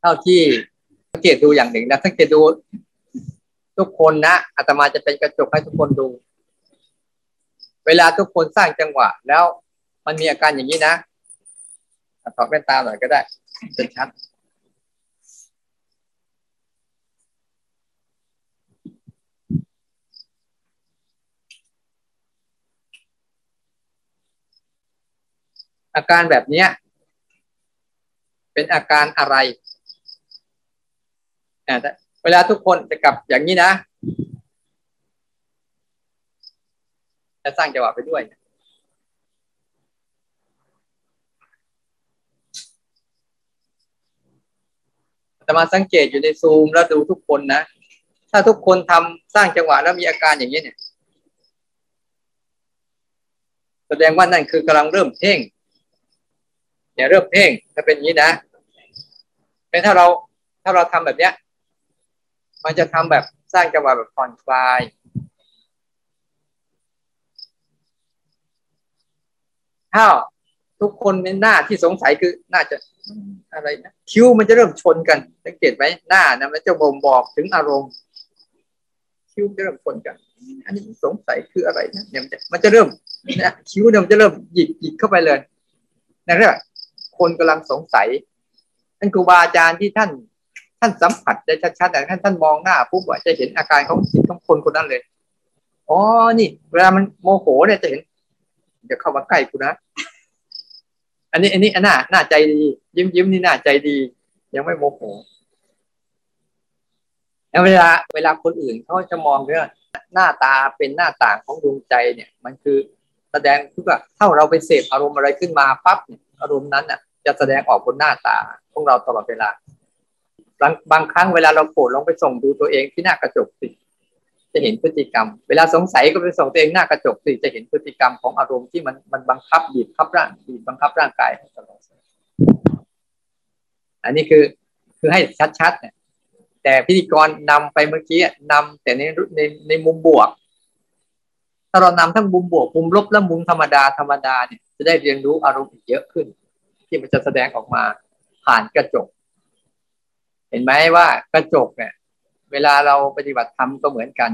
เท่าที่สังเกตดูอย่างหนึ่งนะสังเกตดูทุกคนนะอาตมาจะเป็นกระจกให้ทุกคนดู เวลาทุกคนสร้างจังหวะ แล้วมันมีอาการอย่างนี้นะถอดแว่นตาหน่อยก็ได้เป็นชัดอาการแบบเนี้ย เป็นอาการอะไร เวลาทุกคนจะกลับอย่างนี้นะจะสร้างจังหวะไปด้วยแต่มาสังเกตอยู่ในซูมแล้วดูทุกคนนะ ถ้าทุกคนทำสร้างจังหวะแล้วมีอาการอย่างนี้เนี่ย แสดงว่านั่นคือกำลังเริ่มเพ่งเนี่ยเริ่มเพ่งถ้าเป็นอย่างนี้นะเป็นถ้าเราถ้าเราทำแบบเนี้ย มันจะทำแบบสร้างจังหวะแบบผ่อนคลายถ้าทุกคนในหน้าที่สงสัยคือน่าจะอะไรนะคิ้วมันจะเริ่มชนกันสังเกตไหมหน้านะมันจะบ่งบอกถึงอารมณ์ คิ้วจะเริ่มชนกัน อันนี้สงสัยคืออะไรนะเนี่ยมันจะมันจะเริ่มนะคิ้วเนี่ยมันจะเริ่มหยิกหยิกเข้าไปเลยนั่นแหละคนกำลังสงสัยท่านครูบาอาจารย์ที่ท่าน ท่านสัมผัสได้ชัดๆแต่ท่านท่านมองหน้าปุ๊บว่าจะเห็นอาการของจิตของคนคนนั้นเลยอ๋อนี่ เวลามันโมโหเนี่ยจะเห็นจะเข้ามาใกล้กูนะอันนี้ อันนี้อันน่าน่าใจดี ยิ้มยิ้มนี่หน่าใจดี ยังไม่โมโหแล้วเวลาเวลาคนอื่นเขาจะมองเรื่องหน้าตาเป็นหน้าต่างของดวงใจเนี่ย มันคือแสดงคือว่าถ้าเราไปเสพอารมณ์อะไรขึ้นมาปั๊บอารมณ์นั้นอะ จะแสดงออกบนหน้าตาของเราตลอดเวลา บางบางครั้งเวลาเราโกรธลองไปส่งดูตัวเองที่หน้ากระจกสิจะเห็นพฤติกรรม เวลาสงสัยก็ไปส่งตัวเองหน้ากระจกสิจะเห็นพฤติกรรมของอารมณ์ที่มันมันบังคับบีบคับร่างบีบบังคับร่างกายตลอดอันนี้คือคือให้ชัดๆเนี่ยแต่พิธีกรนำไปเมื่อกี้นำแต่ในในในมุมบวก ถ้าเรานำทั้งมุมบวกมุมลบและมุมธรรมดาธรรมดาเนี่ยจะได้เรียนรู้อารมณ์อีกเยอะขึ้น ที่มันจะแสดงออกมาผ่านกระจก เห็นไหมว่ากระจกเนี่ย เวลาเราปฏิบัติธรรมก็เหมือนกัน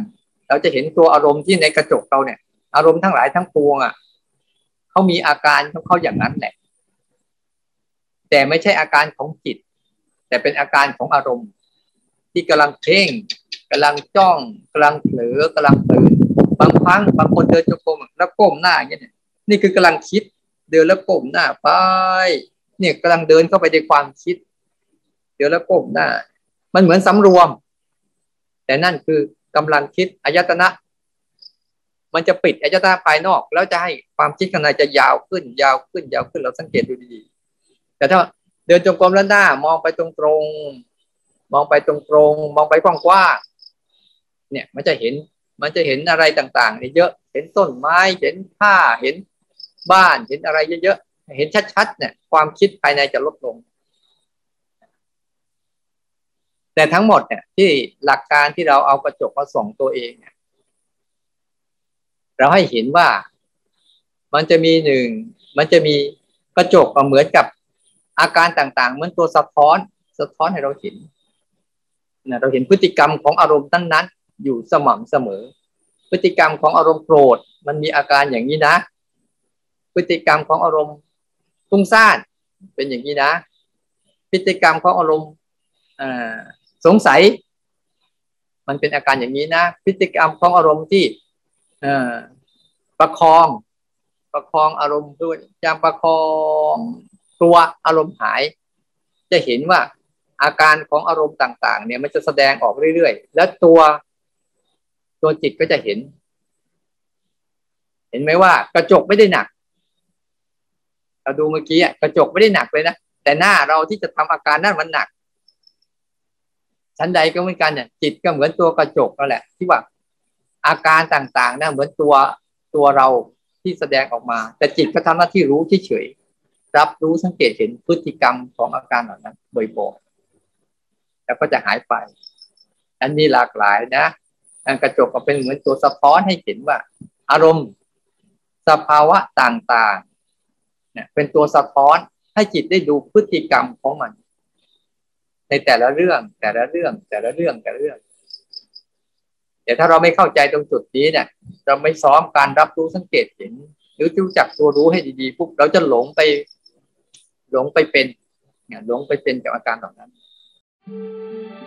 เราจะเห็นตัวอารมณ์ที่ในกระจกเราเนี่ย อารมณ์ทั้งหลายทั้งปวงอะเขามีอาการของเขาอย่างนั้นแหละ แต่ไม่ใช่อาการของจิต แต่เป็นอาการของอารมณ์ ที่กำลังเพ่งกำลังจ้องกำลังเผลอกำลังตื่นบางครั้งบางคนเดินจงกรมแล้วก้มหน้าอย่างนี้นี่คือกำลังคิดเดินแล้วก้มหน้าไปเนี่ยกำลังเดินเข้าไปในความคิด เดี๋ยวแล้วก้มหน้า มันเหมือนสำรวม แต่นั่นคือกำลังคิดอายตนะ มันจะปิดอายตนะภายนอก แล้วจะให้ความคิดข้างในจะยาวขึ้น ยาวขึ้นยาวขึ้นเราสังเกตดูดีๆแต่ถ้าเดินจงกรมแล้วหน้ามองไปตรงๆมองไปตรงๆมองไปกว้างๆเนี่ยมันจะเห็นมันจะเห็นอะไรต่างๆนี่เยอะ เห็นต้นไม้ เห็นผ้า เห็นบ้าน เห็นอะไรเยอะๆ เห็นชัดๆ เนี่ย ความคิดภายในจะลดลง แต่ทั้งหมดเนี่ยที่หลักการที่เราเอากระจกมาส่องตัวเองเนี่ยเราให้เห็นว่ามันจะมีหนึ่งมันจะมีกระจกเหมือนกับอาการต่างๆ เหมือนตัวสะท้อน สะท้อนให้เราเห็นนะเราเห็นพฤติกรรมของอารมณ์นั้นๆอยู่สม่ำเสมอ พฤติกรรมของอารมณ์โกรธ มันมีอาการอย่างนี้นะ พฤติกรรมของอารมณ์ฟุ้งซ่านเป็นอย่างนี้นะ พฤติกรรมของอารมณ์ สงสัย มันเป็นอาการอย่างนี้นะ พฤติกรรมของอารมณ์ที่ประคอง ประคองอารมณ์ด้วยจำประคองตัวอารมณ์หาย จะเห็นว่าอาการของอารมณ์ต่าง ๆ เนี่ยมันจะแสดงออกเรื่อยๆ แล้วตัวตัวจิตก็จะเห็น เห็นไหมว่า กระจกไม่ได้หนักเราดูเมื่อกี้กระจกไม่ได้หนักเลยนะแต่หน้าเราที่จะทำอาการนั่นมันหนัก ชั้นใดก็เหมือนกันเนี่ยจิตก็เหมือนตัวกระจกนั่นแหละ ที่ว่าอาการต่างๆนะเหมือนตัวตัวเราที่แสดงออกมา แต่จิตก็ทำหน้าที่รู้เฉยๆรับรู้สังเกตเห็นพฤติกรรมของอาการเหล่านั้นบ่อยๆแล้วก็จะหายไป อันนี้หลากหลายนะกระจกก็เป็นเหมือนตัวสะท้อนให้เห็นว่า อารมณ์ สภาวะต่างๆเนี่ยเป็นตัวสะท้อนให้จิตได้ดูพฤติกรรมของมัน ในแต่ละเรื่องแต่ละเรื่องแต่ละเรื่องแต่ละเรื่อง แต่ถ้าเราไม่เข้าใจตรงจุดนี้เนี่ย เราไม่ซ้อมการรับรู้สังเกตเห็น หรือรู้จักตัวรู้ให้ดีๆปุ๊บเราจะหลงไป หลงไปเป็นเนี่ยหลงไปเป็นกับอาการเหล่านั้น Thank you.